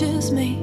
touches me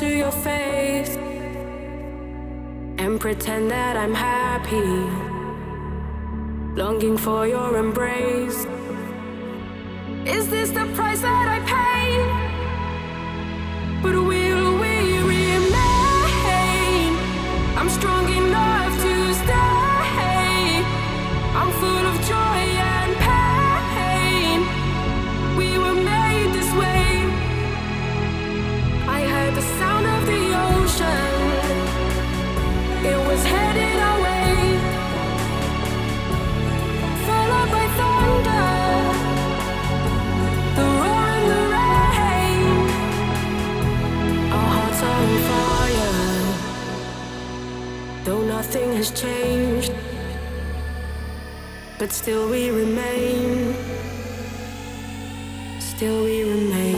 to your face and pretend that I'm happy, longing for your embrace. changed, but still we remain. Still we remain.